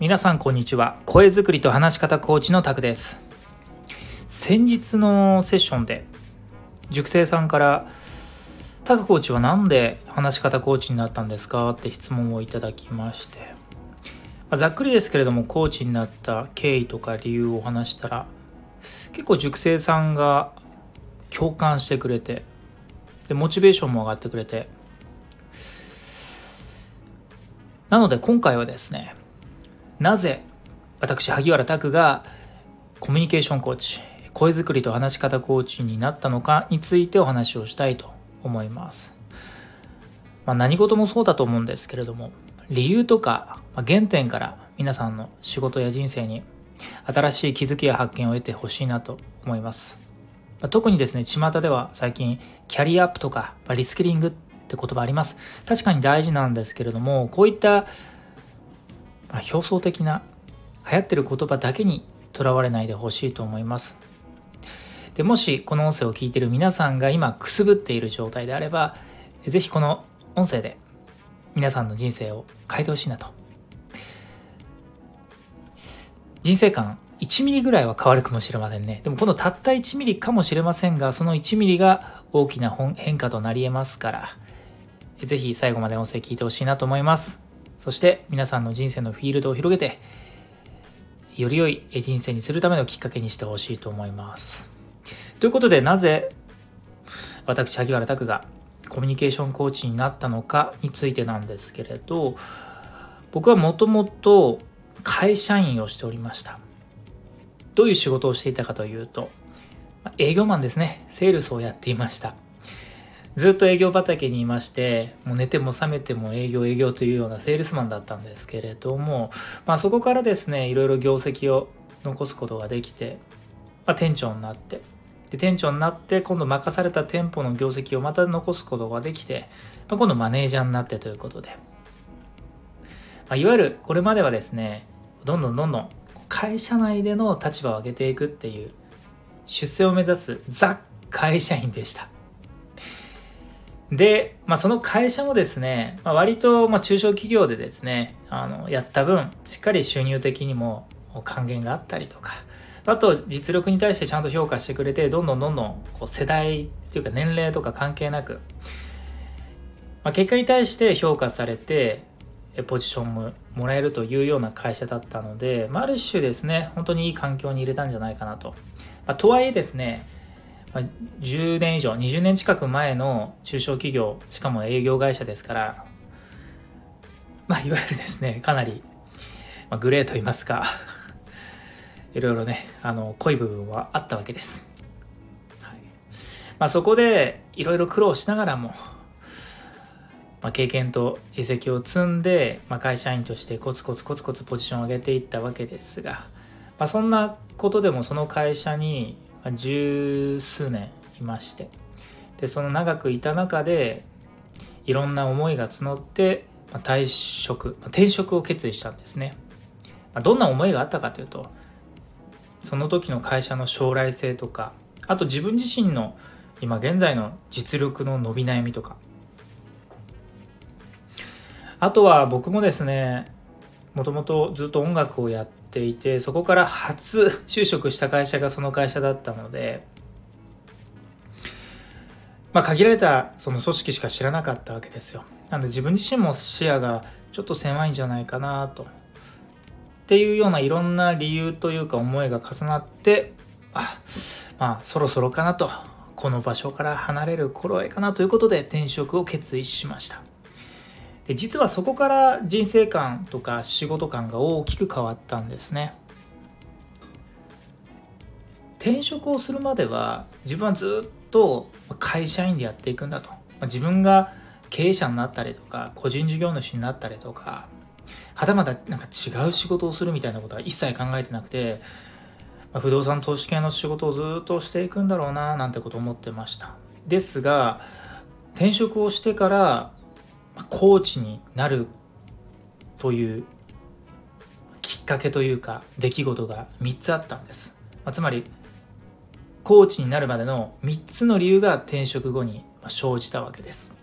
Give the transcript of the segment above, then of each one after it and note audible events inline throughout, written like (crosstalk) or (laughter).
皆さんこんにちは。声作りと話し方コーチのタクです。先日のセッションで塾生さんからタクコーチは何で話し方コーチになったんですかって質問をいただきまして、ざっくりですけれどもコーチになった経緯とか理由を話したら結構塾生さんが共感してくれてでモチベーションも上がってくれて。なので今回はですねなぜ私萩原拓がコミュニケーションコーチ声作りと話し方コーチになったのかについてお話をしたいと思います、まあ、何事もそうだと思うんですけれども理由とか原点から皆さんの仕事や人生に新しい気づきや発見を得てほしいなと思います。特にですね巷では最近キャリアアップとかリスキリングって言葉あります。確かに大事なんですけれどもこういった、表層的な流行ってる言葉だけにとらわれないでほしいと思います。でもしこの音声を聞いてる皆さんが今くすぶっている状態であれば是非この音声で皆さんの人生を変えてほしいなと。人生観1ミリぐらいは変わるかもしれませんね。でもこのたった1ミリかもしれませんがその1ミリが大きな変化となり得ますから是非最後まで音声聞いてほしいなと思います。そして皆さんの人生のフィールドを広げてより良い人生にするためのきっかけにしてほしいと思います。ということでなぜ私萩原拓がコミュニケーションコーチになったのかについてなんですけれど僕はもともと会社員をしておりました。どういう仕事をしていたかというと営業マンですね。セールスをやっていました。ずっと営業畑にいましてもう寝ても覚めても営業営業というようなセールスマンだったんですけれども、まあ、そこからですねいろいろ業績を残すことができて、まあ、店長になってで店長になって今度任された店舗の業績をまた残すことができて、まあ、今度マネージャーになってということで、まあ、いわゆるこれまではですねどんどんどんどん会社内での立場を上げていくっていう出世を目指すザ会社員でした。で、まあ、その会社もですね、まあ、割とま中小企業でですねあのやった分しっかり収入的にも還元があったりとかあと実力に対してちゃんと評価してくれてどんどんどんどんこう世代っていうか年齢とか関係なく、まあ、結果に対して評価されてポジションももらえるというような会社だったので、まあ、ある種ですね本当にいい環境に入れたんじゃないかなと、まあ、とはいえですね、10年以上20年近く前の中小企業しかも営業会社ですからまあいわゆるですねかなり、まあ、グレーと言いますか (laughs) いろいろねあの濃い部分はあったわけです、はい。まあ、そこでいろいろ苦労しながらも、まあ、経験と実績を積んで、まあ、会社員としてコツコツコツコツポジションを上げていったわけですが、まあ、そんなことでもその会社に十数年いまして。でその長くいた中でいろんな思いが募って退職転職を決意したんですね。どんな思いがあったかというとその時の会社の将来性とかあと自分自身の今現在の実力の伸び悩みとか。あとは僕もですねもともとずっと音楽をやっていてそこから初就職した会社がその会社だったのでまあ限られたその組織しか知らなかったわけですよ。なので自分自身も視野がちょっと狭いんじゃないかなと。っていうようないろんな理由というか思いが重なってあまあそろそろかなと。この場所から離れる頃合いかなということで転職を決意しました。で実はそこから人生観とか仕事観が大きく変わったんですね。転職をするまでは自分はずっと会社員でやっていくんだと。自分が経営者になったりとか個人事業主になったりとかはたまたなんか違う仕事をするみたいなことは一切考えてなくて不動産投資系の仕事をずっとしていくんだろうななんてこと思ってました。ですが転職をしてからコーチになるというきっかけというか出来事が3つあったんです、まあ、つまりコーチになるまでの3つの理由が転職後に生じたわけです。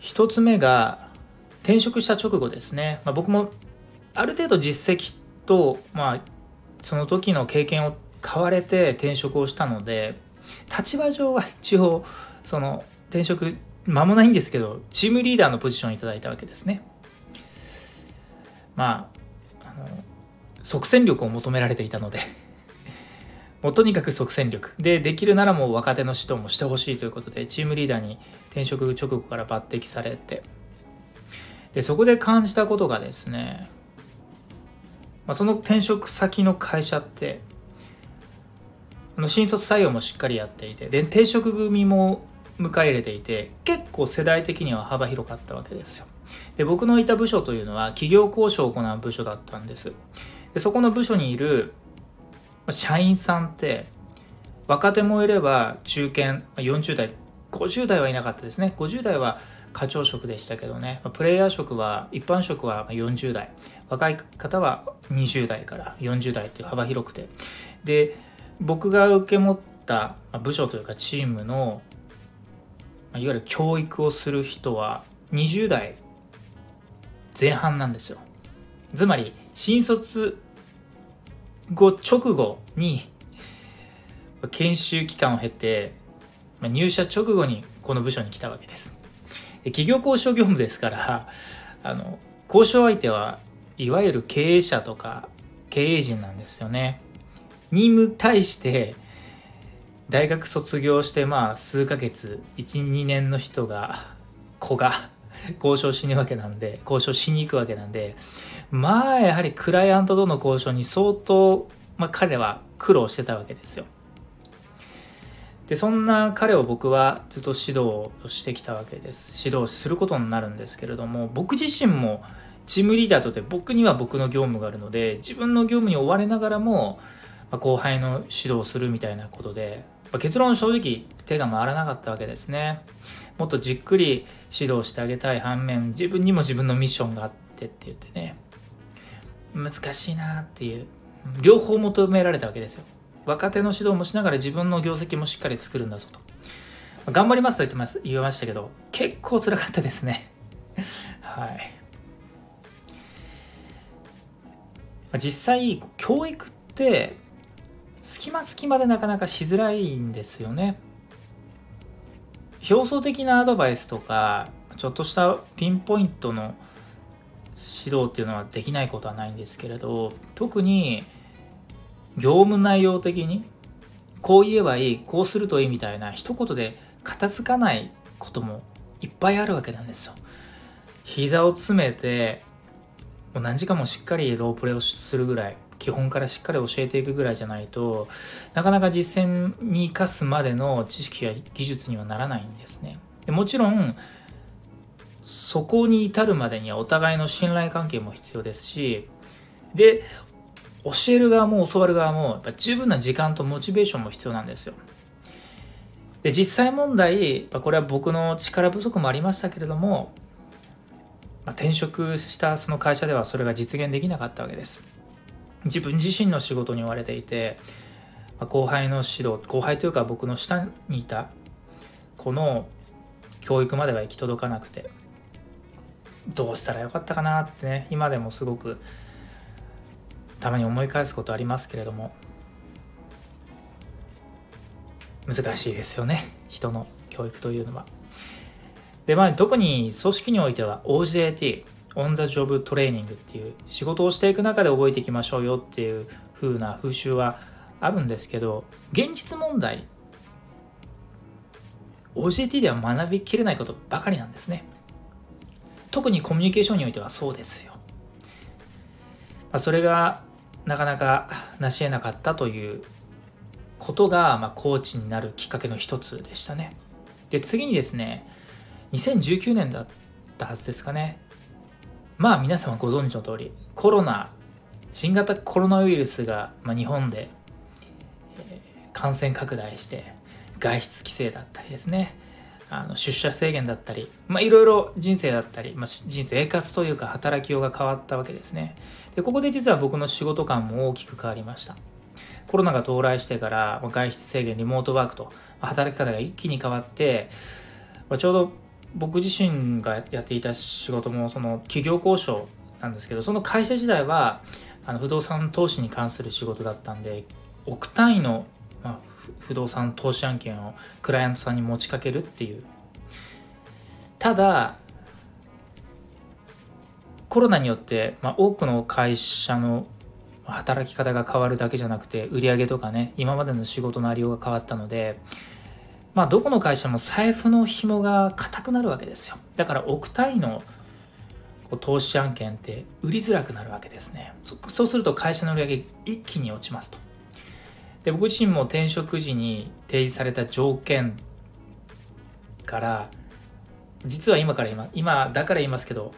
1つ目が転職した直後ですね、まあ、僕もある程度実績と、まあ、その時の経験を買われて転職をしたので立場上は一応その転職間もないんですけどチームリーダーのポジションをいただいたわけですね。まああの即戦力を求められていたので (laughs) もうとにかく即戦力。でできるならもう若手の指導もしてほしいということでチームリーダーに転職直後から抜擢されて。でそこで感じたことがですね、まあ、その転職先の会社ってあの新卒採用もしっかりやっていてで転職組も迎え入れていて結構世代的には幅広かったわけですよ。で僕のいた部署というのは企業交渉を行う部署だったんです。でそこの部署にいる社員さんって若手もいれば中堅40代50代はいなかったですね。50代は課長職でしたけどね。プレイヤー職は一般職は40代。若い方は20代から40代っていう幅広くて。で僕が受け持った部署というかチームのいわゆる教育をする人は20代前半なんですよ。つまり新卒後直後に研修期間を経て入社直後にこの部署に来たわけです。企業交渉業務ですからあの交渉相手はいわゆる経営者とか経営陣なんですよね。に対して大学卒業してまあ数ヶ月12年の人が子が交渉しにわけなんで交渉しに行くわけなんでまあやはりクライアントとの交渉に相当、まあ、彼は苦労してたわけですよ。でそんな彼を僕はずっと指導してきたわけです。指導することになるんですけれども僕自身もチームリーダーとて僕には僕の業務があるので自分の業務に追われながらも、後輩の指導をするみたいなことで結論正直手が回らなかったわけですね。もっとじっくり指導してあげたい反面自分にも自分のミッションがあってって言ってね難しいなっていう両方求められたわけですよ。若手の指導もしながら自分の業績もしっかり作るんだぞと。頑張りますと言ってます言いましたけど結構辛かったですね。(laughs) はい。実際教育って隙間隙間でなかなかしづらいんですよね。表層的なアドバイスとかちょっとしたピンポイントの指導っていうのはできないことはないんですけれど特に業務内容的にこう言えばいいこうするといいみたいな一言で片付かないこともいっぱいあるわけなんですよ。膝を詰めてもう何時間もしっかりロープレをするぐらい基本からしっかり教えていくぐらいじゃないとなかなか実践に生かすまでの知識や技術にはならないんですね。でもちろんそこに至るまでにはお互いの信頼関係も必要ですしで教える側も教わる側もやっぱ十分な時間とモチベーションも必要なんですよ。で実際問題これは僕の力不足もありましたけれども、ま、転職したその会社ではそれが実現できなかったわけです。自分自身の仕事に追われていて、後輩の指導後輩というか僕の下にいたこの教育までは行き届かなくてどうしたらよかったかなってね今でもすごくたまに思い返すことありますけれども難しいですよね人の教育というのは。でまあ特に組織においては OJT オン・ザ・ジョブ・トレーニングっていう仕事をしていく中で覚えていきましょうよっていう風な風習はあるんですけど現実問題 OJT では学びきれないことばかりなんですね。特にコミュニケーションにおいてはそうですよ、まあ、それがなかなか成し得なかったということが、まあ、コーチになるきっかけの一つでしたね。で次にですね2019年だったはずですかね。まあ皆様ご存知の通りコロナ新型コロナウイルスが、まあ、日本で、えー、感染拡大して外出規制だったりですねあの出社制限だったり、ま、いろいろ人生だったり、まあ、人生活というか働きようが変わったわけですね。でここで実は僕の仕事感も大きく変わりました。コロナが到来してからま外出制限リモートワークと働き方が一気に変わってまちょうど僕自身がやっていた仕事もその企業交渉なんですけどその会社時代はあの不動産投資に関する仕事だったんで億単位の、まあ、不動産投資案件をクライアントさんに持ちかけるっていう。ただコロナによって、まあ、多くの会社の働き方が変わるだけじゃなくて売り上げとかね今までの仕事のありようが変わったのでまあどこの会社も財布の紐が硬くなるわけですよ。だから億単位の投資案件って売りづらくなるわけですね。そうすると会社の売り上げ一気に落ちますと。で僕自身も転職時に提示された条件から実は今から今今だから言いますけど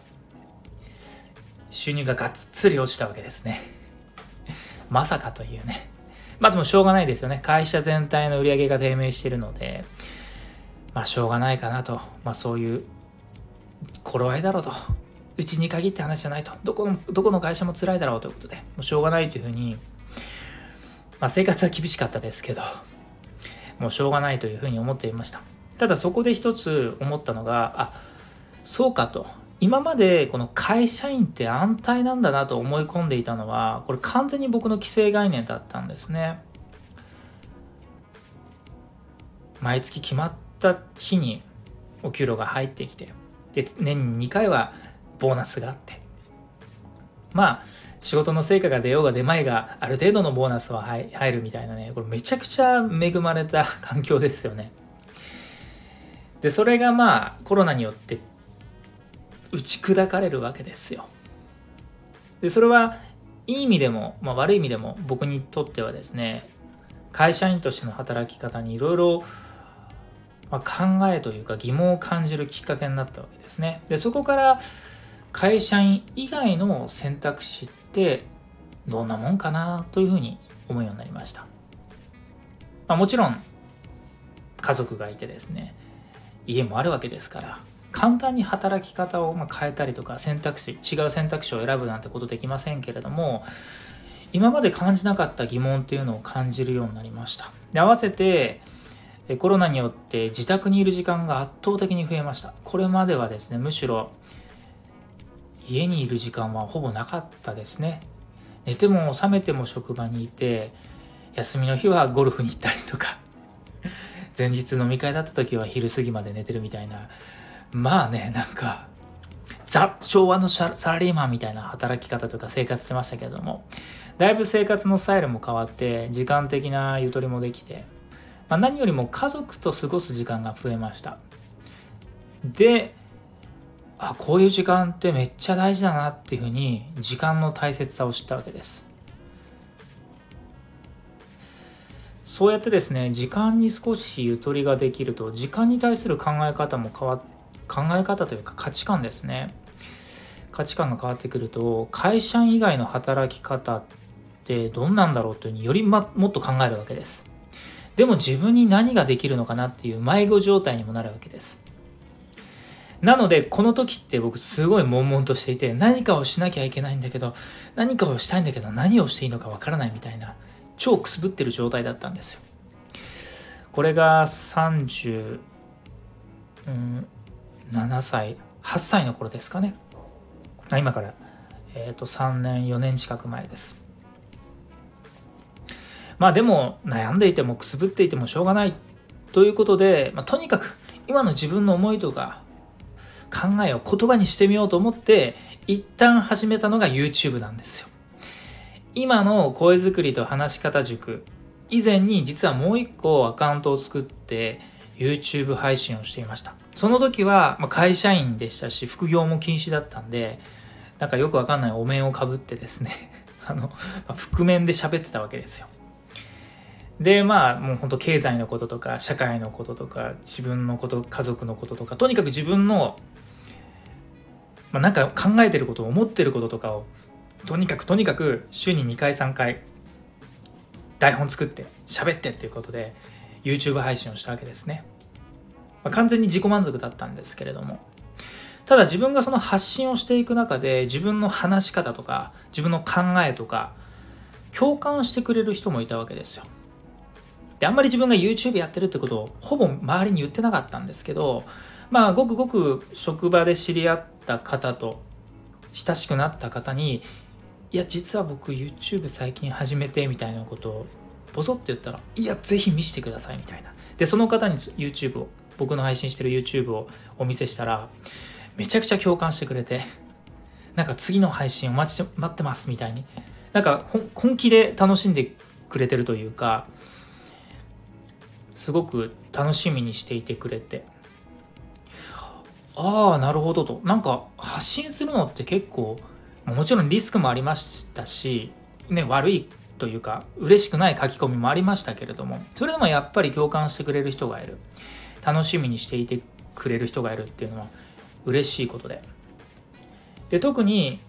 収入ががっつり落ちたわけですね。まさかというね。まあでもしょうがないですよね。会社全体の売り上げが低迷しているのでまあしょうがないかなと。まあそういう頃合いだろうと。うちに限って話じゃないと。どこのどこの会社も辛いだろうということで。もうしょうがないというふうにまあ、生活は厳しかったですけどもうしょうがないというふうに思っていました。ただそこで一つ思ったのがあそうかと。今までこの会社員って安泰なんだなと思い込んでいたのはこれ完全に僕の既成概念だったんですね。毎月決まった日にお給料が入ってきてで年に2回はボーナスがあって。まあ仕事の成果が出ようが出まいがある程度のボーナスは入るみたいなねこれめちゃくちゃ恵まれた環境ですよね。でそれがまあコロナによって打ち砕かれるわけですよ。でそれはいい意味でも、まあ、悪い意味でも僕にとってはですね会社員としての働き方にいろいろ考えというか疑問を感じるきっかけになったわけですね。でそこから会社員以外の選択肢ってどんなもんかなというふうに思うようになりました、まあ、もちろん家族がいてですね家もあるわけですから簡単に働き方を変えたりとか選択肢違う選択肢を選ぶなんてことできませんけれども今まで感じなかった疑問っていうのを感じるようになりました。で合わせてコロナによって自宅にいる時間が圧倒的に増えました。これまではですねむしろ家にいる時間はほぼなかったですね。寝ても覚めても職場にいて休みの日はゴルフに行ったりとか前日飲み会だった時は昼過ぎまで寝てるみたいなまあねなんかザ・昭和のサラリーマンみたいな働き方とか生活してましたけれどもだいぶ生活のスタイルも変わって時間的なゆとりもできて、まあ、何よりも家族と過ごす時間が増えました。であこういう時間ってめっちゃ大事だなっていうふうに時間の大切さを知ったわけです。そうやってですね時間に少しゆとりができると時間に対する考え方も変わって考え方というか価値観ですね。価値観が変わってくると会社員以外の働き方ってどんなんだろうというふうにより、ま、もっと考えるわけです。でも自分に何ができるのかなっていう迷子状態にもなるわけです。なので、この時って僕すごい悶々としていて、何かをしなきゃいけないんだけど、何かをしたいんだけど、何をしていいのかわからないみたいな、超くすぶってる状態だったんですよ。これが30 7歳、8歳の頃ですかね。今から、えー、と3年、4年近く前です。まあでも、悩んでいてもくすぶっていてもしょうがないということで、まあ、とにかく今の自分の思いとか考えを言葉にしてみようと思って一旦始めたのが YouTube なんですよ。今の声作りと話し方塾以前に実はもう一個アカウントを作って YouTube 配信をしていました。その時はまあ会社員でしたし副業も禁止だったんでなんかよくわかんないお面をかぶってですね (laughs) あのまあ覆面で喋ってたわけですよ。でまあもうほんと経済のこととか社会のこととか自分のこと家族のこととかとにかく自分のまあ、なんか考えてること思ってることとかをとにかくとにかく週に2回3回台本作って喋ってっていうことで YouTube 配信をしたわけですね、まあ、完全に自己満足だったんですけれども。ただ自分がその発信をしていく中で自分の話し方とか自分の考えとか共感してくれる人もいたわけですよ。であんまり自分が YouTube やってるってことをほぼ周りに言ってなかったんですけどまあごくごく職場で知り合った方と親しくなった方にいや実は僕 YouTube 最近始めてみたいなことをボソッと言ったらいやぜひ見せてくださいみたいな。でその方に YouTube を僕の配信してる YouTube をお見せしたらめちゃくちゃ共感してくれてなんか次の配信を待ち待ってますみたいに。なんか本気で楽しんでくれてるというかすごく楽しみにしていてくれて。ああなるほどと。なんか発信するのって結構もちろんリスクもありましたし、ね、悪いというか嬉しくない書き込みもありましたけれどもそれでもやっぱり共感してくれる人がいる。楽しみにしていてくれる人がいるっていうのは嬉しいことでで特に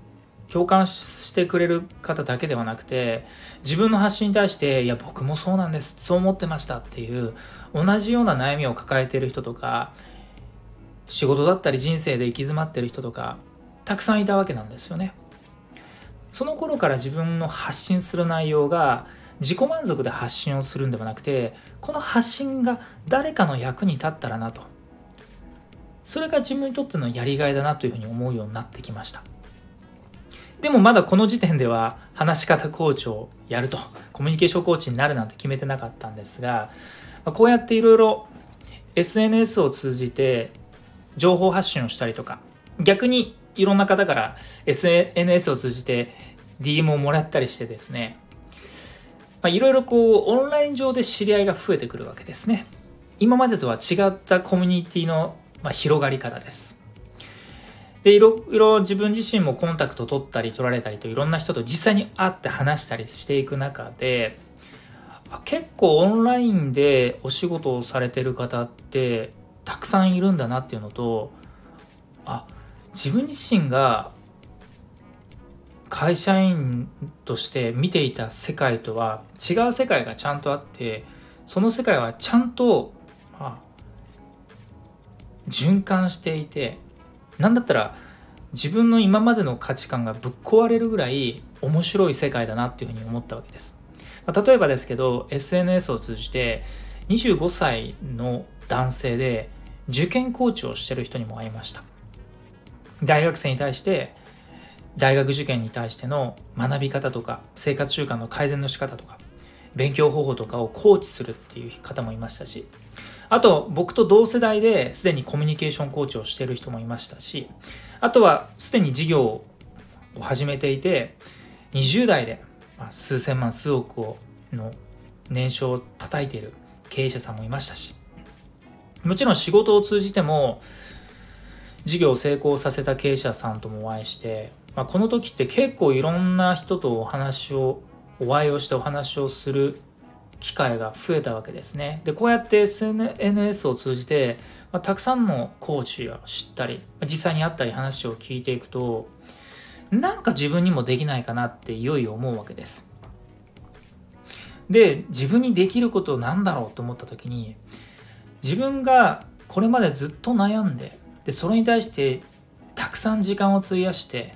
共感してくれる方だけではなくて自分の発信に対して「いや僕もそうなんですそう思ってました」っていう同じような悩みを抱えている人とか仕事だったり人生で行き詰まってる人とかたくさんいたわけなんですよね。その頃から自分の発信する内容が自己満足で発信をするんではなくてこの発信が誰かの役に立ったらなと。それが自分にとってのやりがいだなというふうに思うようになってきました。でもまだこの時点では話し方コーチをやるとコミュニケーションコーチになるなんて決めてなかったんですがこうやっていろいろ SNS を通じて情報発信をしたりとか逆にいろんな方から SNS を通じて DM をもらったりしてですねいろいろこうオンライン上で知り合いが増えてくるわけですね。今までとは違ったコミュニティのま広がり方です。でいろいろ自分自身もコンタクト取ったり取られたりといろんな人と実際に会って話したりしていく中で結構オンラインでお仕事をされてる方ってたくさんいるんだなっていうのとあ自分自身が会社員として見ていた世界とは違う世界がちゃんとあってその世界はちゃんと、まあ、循環していて何だったら自分の今までの価値観がぶっ壊れるぐらい面白い世界だなっていうふうに思ったわけです。まあ、例えばですけど SNS を通じて25歳の男性で受験コーチをしてる人にも会いました。大学生に対して大学受験に対しての学び方とか生活習慣の改善の仕方とか勉強方法とかをコーチするっていう方もいましたしあと僕と同世代ですでにコミュニケーションコーチをしている人もいましたしあとはすでに事業を始めていて20代で数千万数億をの年商を叩いている経営者さんもいましたしもちろん仕事を通じても事業を成功させた経営者さんともお会いして、まあ、この時って結構いろんな人とお話をお会いをしてお話をする機会が増えたわけですね。でこうやって SNS を通じて、まあ、たくさんのコーチを知ったり実際に会ったり話を聞いていくとなんか自分にもできないかなっていよいよ思うわけです。で自分にできることなんだろうと思った時に自分がこれまでずっと悩んででそれに対してたくさん時間を費やして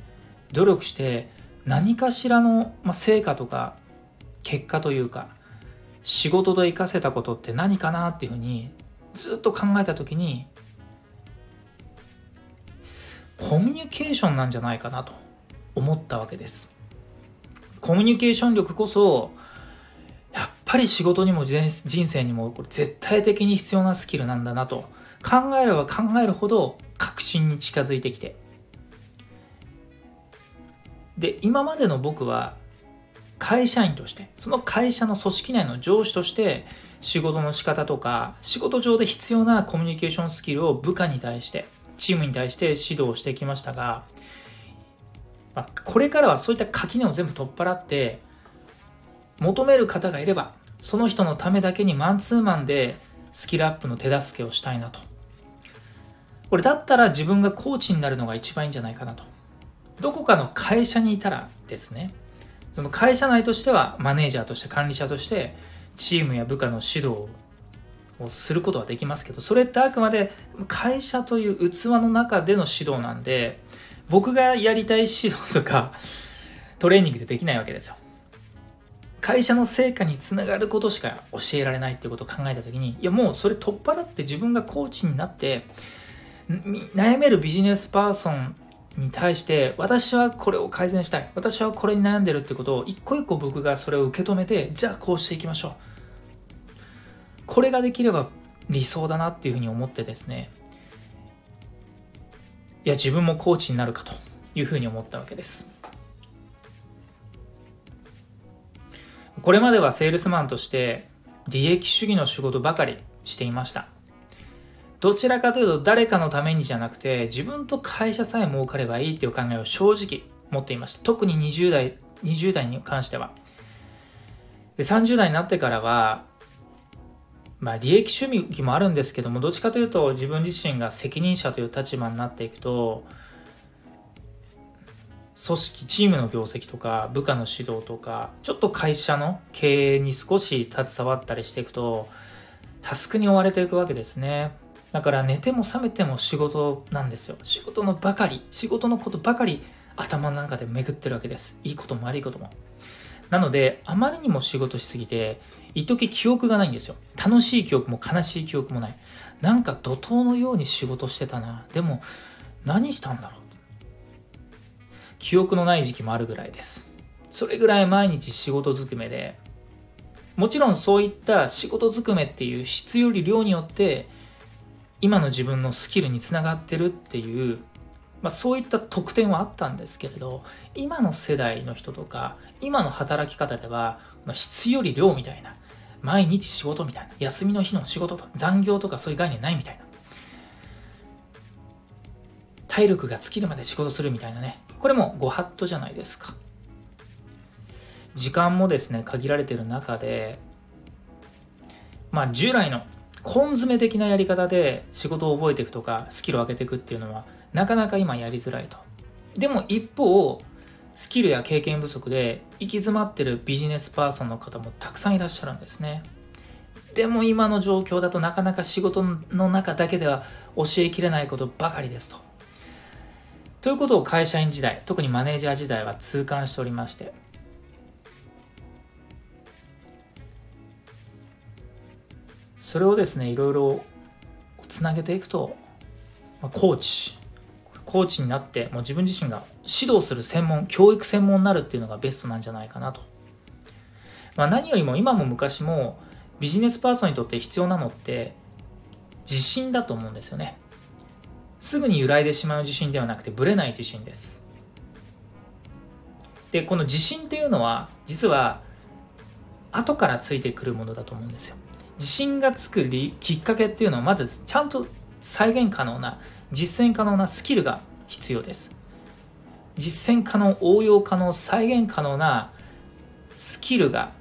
努力して何かしらの、ま成果とか結果というか仕事と活かせたことって何かなっていうふうにずっと考えた時にコミュニケーションなんじゃないかなと思ったわけです。コミュニケーション力こそやっぱり仕事にも人生にもこれ絶対的に必要なスキルなんだなと考えれば考えるほど確信に近づいてきてで今までの僕は会社員としてその会社の組織内の上司として仕事の仕方とか仕事上で必要なコミュニケーションスキルを部下に対してチームに対して指導してきましたが、まあ、これからはそういった垣根を全部取っ払って求める方がいればその人のためだけにマンツーマンでスキルアップの手助けをしたいなと。これだったら自分がコーチになるのが一番いいんじゃないかなと。どこかの会社にいたらですねその会社内としてはマネージャーとして管理者としてチームや部下の指導をすることはできますけどそれってあくまで会社という器の中での指導なんで僕がやりたい指導とかトレーニングでできないわけですよ。会社の成果につながることしか教えられないっていうことを考えた時にいやもうそれ取っ払って自分がコーチになって悩めるビジネスパーソンに対して私はこれを改善したい。私はこれに悩んでるってことを一個一個僕がそれを受け止めてじゃあこうしていきましょう。これができれば理想だなっていうふうに思ってですね。いや自分もコーチになるかというふうに思ったわけです。これまではセールスマンとして利益主義の仕事ばかりしていました。どちらかというと誰かのためにじゃなくて自分と会社さえ儲かればいいっていう考えを正直持っていました。特に20代20代に関しては。で30代になってからはまあ利益主義もあるんですけどもどっちかというと自分自身が責任者という立場になっていくと組織チームの業績とか部下の指導とかちょっと会社の経営に少し携わったりしていくとタスクに追われていくわけですね。だから寝ても覚めても仕事なんですよ。仕事のばかり仕事のことばかり頭の中で巡ってるわけです。いいことも悪いことも。なのであまりにも仕事しすぎて一時記憶がないんですよ。楽しい記憶も悲しい記憶もない。なんか怒涛のように仕事してたな。でも何したんだろう。記憶のない時期もあるぐらいです。それぐらい毎日仕事ずくめでもちろんそういった仕事ずくめっていう質より量によって今の自分のスキルにつながってるっていうまあ、そういった特典はあったんですけれど今の世代の人とか今の働き方では質より量みたいな毎日仕事みたいな休みの日の仕事と残業とかそういう概念ないみたいな体力が尽きるまで仕事するみたいなねこれもご法度じゃないですか。時間もですね限られてる中でまあ従来の根詰め的なやり方で仕事を覚えていくとかスキルを上げていくっていうのはなかなか今やりづらいと。でも一方スキルや経験不足で行き詰まってるビジネスパーソンの方もたくさんいらっしゃるんですね。でも今の状況だとなかなか仕事の中だけでは教えきれないことばかりですと。ということを会社員時代特にマネージャー時代は痛感しておりましてそれをですねいろいろつなげていくと、まあ、コーチコーチになってもう自分自身が指導する専門教育専門になるっていうのがベストなんじゃないかなと、まあ、何よりも今も昔もビジネスパーソンにとって必要なのって自信だと思うんですよね。すぐに揺らいでしまう自信ではなくてぶれない自信です。でこの自信っていうのは実は後からついてくるものだと思うんですよ。自信がつくきっかけっていうのはまずちゃんと再現可能な実践可能なスキルが必要です。実践可能応用可能再現可能なスキルが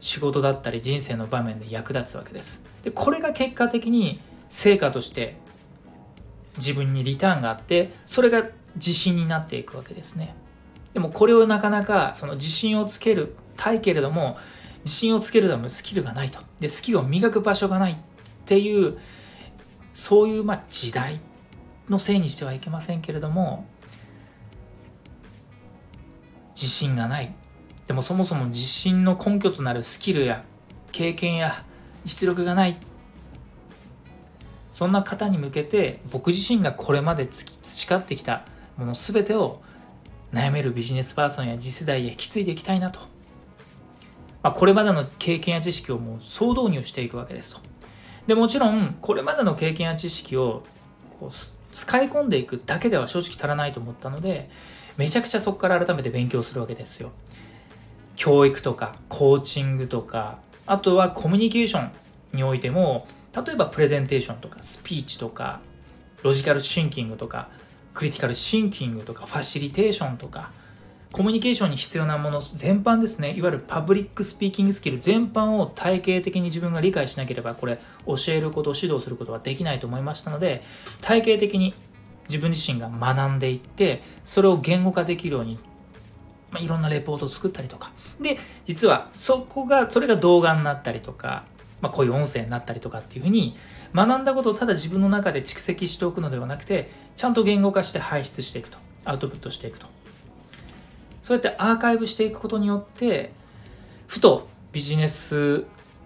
仕事だったり人生の場面で役立つわけです。でこれが結果的に成果として自分にリターンがあってそれが自信になっていくわけですね。でもこれをなかなかその自信をつけるたいけれども自信をつけるためのスキルがないと。でスキルを磨く場所がないっていうそういうまあ時代のせいにしてはいけませんけれども自信がない。でもそもそも自信の根拠となるスキルや経験や実力がない。そんな方に向けて僕自身がこれまで培ってきたもの全てを悩めるビジネスパーソンや次世代へ引き継いでいきたいなと、まあ、これまでの経験や知識をもう総導入していくわけですと。でもちろんこれまでの経験や知識をこう使い込んでいくだけでは正直足らないと思ったのでめちゃくちゃそこから改めて勉強するわけですよ。教育とかコーチングとかあとはコミュニケーションにおいても例えばプレゼンテーションとかスピーチとかロジカルシンキングとかクリティカルシンキングとかファシリテーションとかコミュニケーションに必要なもの全般ですね。いわゆるパブリックスピーキングスキル全般を体系的に自分が理解しなければこれ教えること指導することはできないと思いましたので体系的に自分自身が学んでいってそれを言語化できるように、まあ、いろんなレポートを作ったりとか。で実はそこがそれが動画になったりとかまあ、こういう音声になったりとかっていうふうに学んだことをただ自分の中で蓄積しておくのではなくてちゃんと言語化して排出していくとアウトプットしていくと。そうやってアーカイブしていくことによってふとビジネス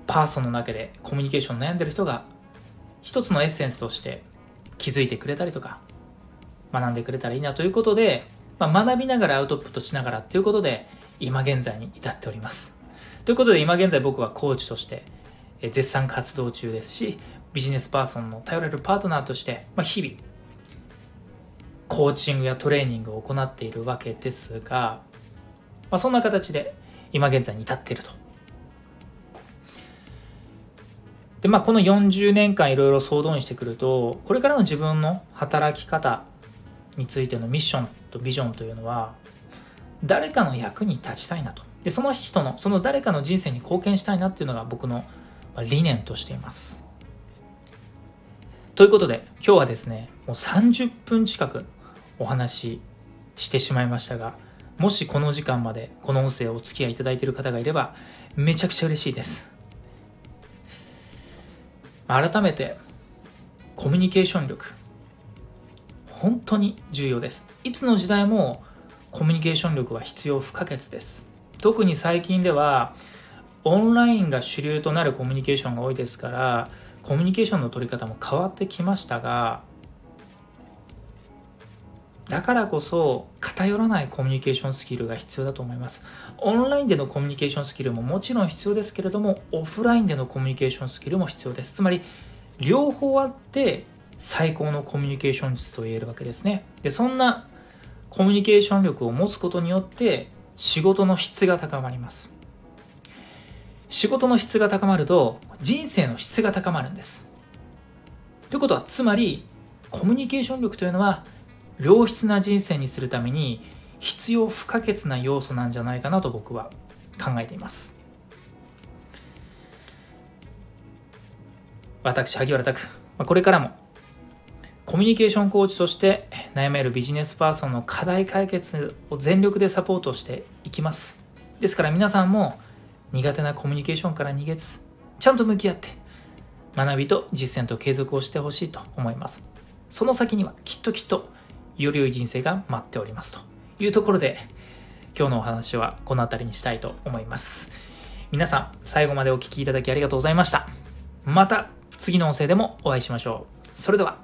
パーソンの中でコミュニケーション悩んでる人が一つのエッセンスとして気づいてくれたりとか学んでくれたらいいなということで、まあ、学びながらアウトプットしながらということで今現在に至っております。ということで今現在僕はコーチとして絶賛活動中ですしビジネスパーソンの頼れるパートナーとして、まあ、日々コーチングやトレーニングを行っているわけですが、まあ、そんな形で今現在に至っていると。でまあこの40年間いろいろ総動員してくるとこれからの自分の働き方についてのミッションとビジョンというのは誰かの役に立ちたいなとでその人のその誰かの人生に貢献したいなっていうのが僕の理念としていますということで今日はですねもう30分近くお話ししてしまいましたがもしこの時間までこの音声をお付き合いいただいている方がいればめちゃくちゃ嬉しいです。改めてコミュニケーション力本当に重要です。いつの時代もコミュニケーション力は必要不可欠です。特に最近ではオンラインが主流となるコミュニケーションが多いですからコミュニケーションの取り方も変わってきましたがだからこそ偏らないコミュニケーションスキルが必要だと思います。オンラインでのコミュニケーションスキルももちろん必要ですけれどもオフラインでのコミュニケーションスキルも必要です。つまり両方あって最高のコミュニケーション術と言えるわけですね。でそんなコミュニケーション力を持つことによって仕事の質が高まります。仕事の質が高まると人生の質が高まるんです。ということはつまりコミュニケーション力というのは良質な人生にするために必要不可欠な要素なんじゃないかなと僕は考えています私萩原拓これからもコミュニケーションコーチとして悩めるビジネスパーソンの課題解決を全力でサポートしていきます。ですから皆さんも苦手なコミュニケーションから逃げず、ちゃんと向き合って学びと実践と継続をしてほしいと思います。その先にはきっときっとより良い人生が待っておりますというところで今日のお話はこの辺りにしたいと思います。皆さん最後までお聴きいただきありがとうございました。また次の音声でもお会いしましょう。それでは。